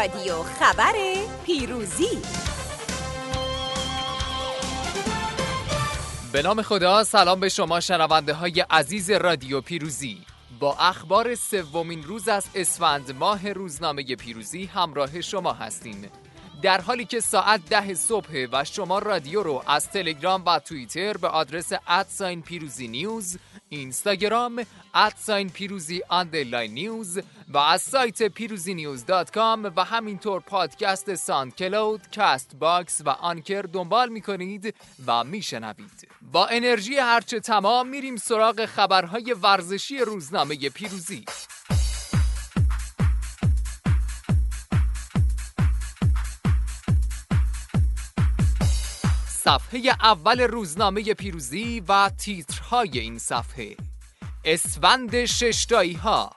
رادیو خبر پیروزی. به نام خدا سلام به شما شنونده های عزیز رادیو پیروزی. با اخبار سومین روز از اسفند ماه روزنامه پیروزی همراه شما هستیم. در حالی که ساعت ده صبح و شما رادیو رو از تلگرام و توییتر به آدرس at sign پیروزی news اینستاگرام at sign پیروزی underline news و از سایت پیروزی news dot com و همینطور پادکست SoundCloud، Castbox و Anchor دنبال می‌کنید و میشنوید. با انرژی هرچه تمام میریم سراغ خبرهای ورزشی روزنامه پیروزی. صفحه اول روزنامه پیروزی و تیترهای این صفحه. اسفند ششتایی ها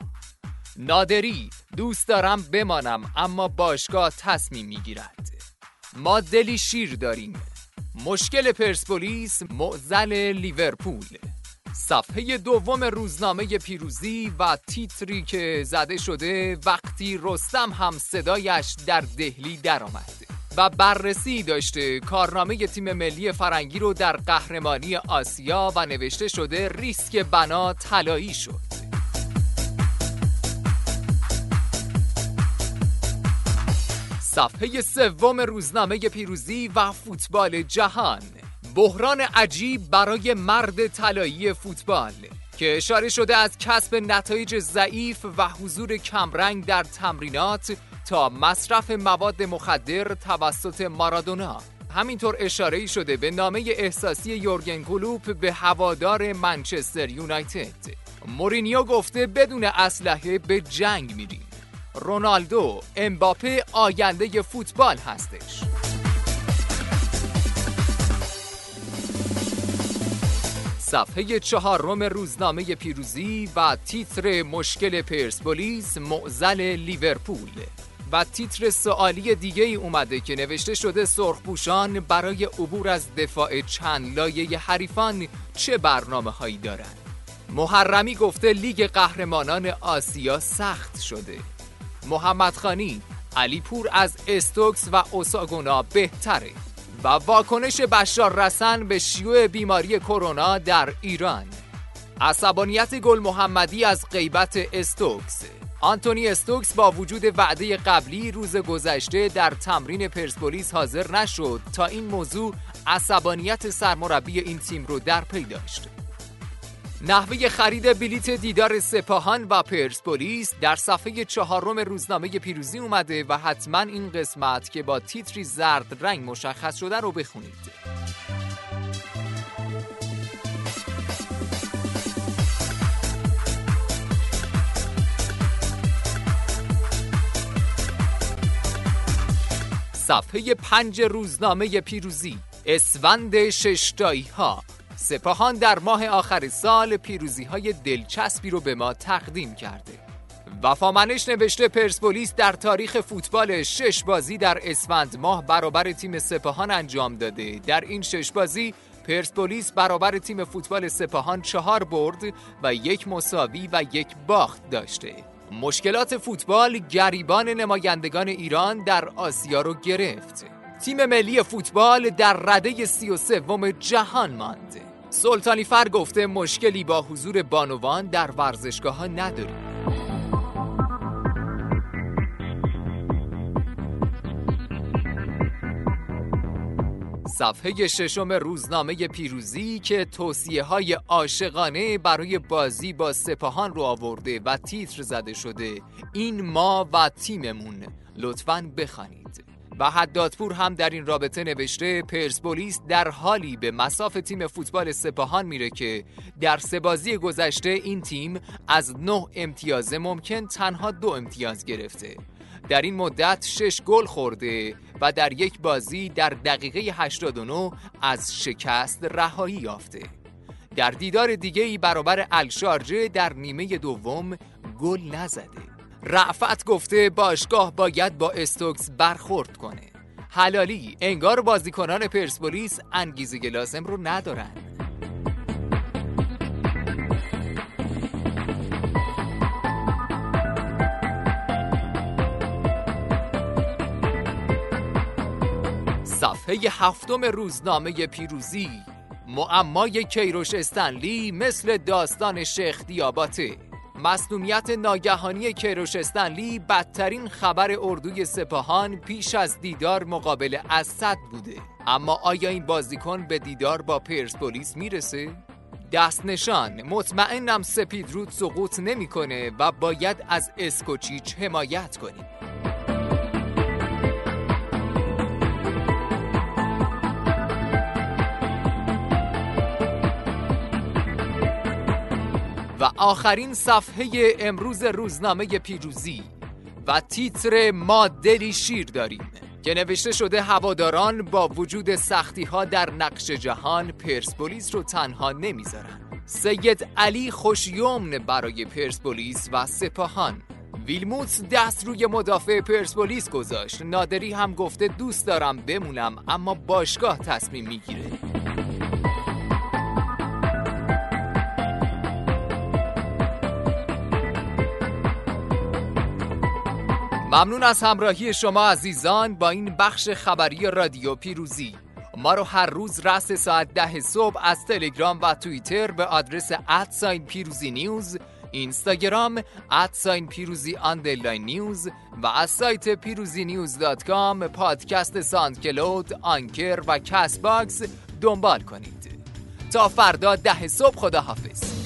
نادری دوست دارم بمانم اما باشگاه تصمیم می‌گیرد. ما دلی شیر داریم. مشکل پرسپولیس معزل لیورپول. صفحه دوم روزنامه پیروزی و تیتری که زده شده وقتی رستم هم صدایش در دهلی درآمد. و بررسی داشته. کارنامه تیم ملی فرنگی رو در قهرمانی آسیا و نوشته شده ریسک بنا طلایی شد. صفحه سوم روزنامه پیروزی و فوتبال جهان. بحران عجیب برای مرد طلایی فوتبال. که اشاره شده از کسب نتایج ضعیف و حضور کمرنگ در تمرینات تا مصرف مواد مخدر توسط مارادونا. همینطور اشاره شده به نامه احساسی یورگن کلوپ به هوادار منچستر یونایتد. مورینیو گفته بدون اسلحه به جنگ میریم. رونالدو امباپه آینده فوتبال هستش. صفحه چهارم روزنامه پیروزی و تیتر مشکل پرسپولیس معزل لیورپول. و تیتر سوالی دیگه ای اومده که نوشته شده سرخپوشان برای عبور از دفاع چند لایه حریفان چه برنامه هایی دارند؟ محرمی گفته لیگ قهرمانان آسیا سخت شده. محمد خانی علی پور از استوکس و اوساگونا بهتره و واکنش بشار رسن به شیوع بیماری کرونا در ایران. عصبانیت گل محمدی از غیبت استوکس. آنتونی استوکس با وجود وعده قبلی روز گذشته در تمرین پرسپولیس حاضر نشد تا این موضوع عصبانیت سرمربی این تیم رو در پی داشت. نحوه خرید بلیت دیدار سپاهان و پرسپولیس در صفحه چهارم روزنامه پیروزی اومده و حتما این قسمت که با تیتری زرد رنگ مشخص شده رو بخونید. صفحه پنج روزنامه پیروزی اسفند ششتایی ها سپاهان در ماه آخر سال پیروزی های دلچسبی رو به ما تقدیم کرده. وفامنش نوشته پرسپولیس در تاریخ فوتبال شش بازی در اسفند ماه برابر تیم سپاهان انجام داده. در این شش بازی پرسپولیس برابر تیم فوتبال سپاهان چهار برد و یک مساوی و یک باخت داشته. مشکلات فوتبال گریبان نمایندگان ایران در آسیا رو گرفت. تیم ملی فوتبال در رده سی و سوم جهان ماند. سلطانی فر گفته مشکلی با حضور بانوان در ورزشگاه ها نداریم. صفحه ششم روزنامه پیروزی که توصیه های عاشقانه برای بازی با سپاهان رو آورده و تیتر زده شده. این ما و تیممون. لطفا بخوانید. و حدادپور هم در این رابطه نوشته پرسپولیس در حالی به مساف تیم فوتبال سپاهان میره که در سه بازی گذشته این تیم از نه امتیاز ممکن تنها دو امتیاز گرفته. در این مدت شش گل خورده و در یک بازی در دقیقه 89 از شکست رهایی یافته. در دیدار دیگه ای برابر الشارجه در نیمه دوم گل نزده. رعفت گفته باشگاه باید با استوکس برخورد کنه. حلالی انگار بازیکنان پرسپولیس انگیزه لازم رو ندارن. صفحه هفتم روزنامه پیروزی. معمای کیروش استنلی مثل داستان شیخ دیاباته مصنومیت ناگهانی کیروش استنلی بدترین خبر اردوی سپاهان پیش از دیدار مقابل اسد بوده. اما آیا این بازیکن به دیدار با پرسپولیس می‌رسه؟ دست نشان مطمئنم سپید رود سقوط نمی‌کنه و باید از اسکوچیچ حمایت کنیم. و آخرین صفحه امروز روزنامه پیروزی و تیتر ما دلی شیر داریم که نوشته شده هواداران با وجود سختی ها در نقش جهان پرسپولیس رو تنها نمی‌ذارن. سید علی خوشیومن برای پرسپولیس و سپاهان. ویلموتس دست روی مدافع پرسپولیس گذاشت. نادری هم گفته دوست دارم بمونم اما باشگاه تصمیم می‌گیره. ممنون از همراهی شما عزیزان با این بخش خبری رادیو پیروزی. ما رو هر روز راس ساعت ده صبح از تلگرام و توییتر به آدرس at sign پیروزی news اینستاگرام at sign پیروزی underline news و از سایت پیروزی news dot com پادکست SoundCloud، Anchor و Castbox دنبال کنید. تا فردا ده صبح خدا حافظ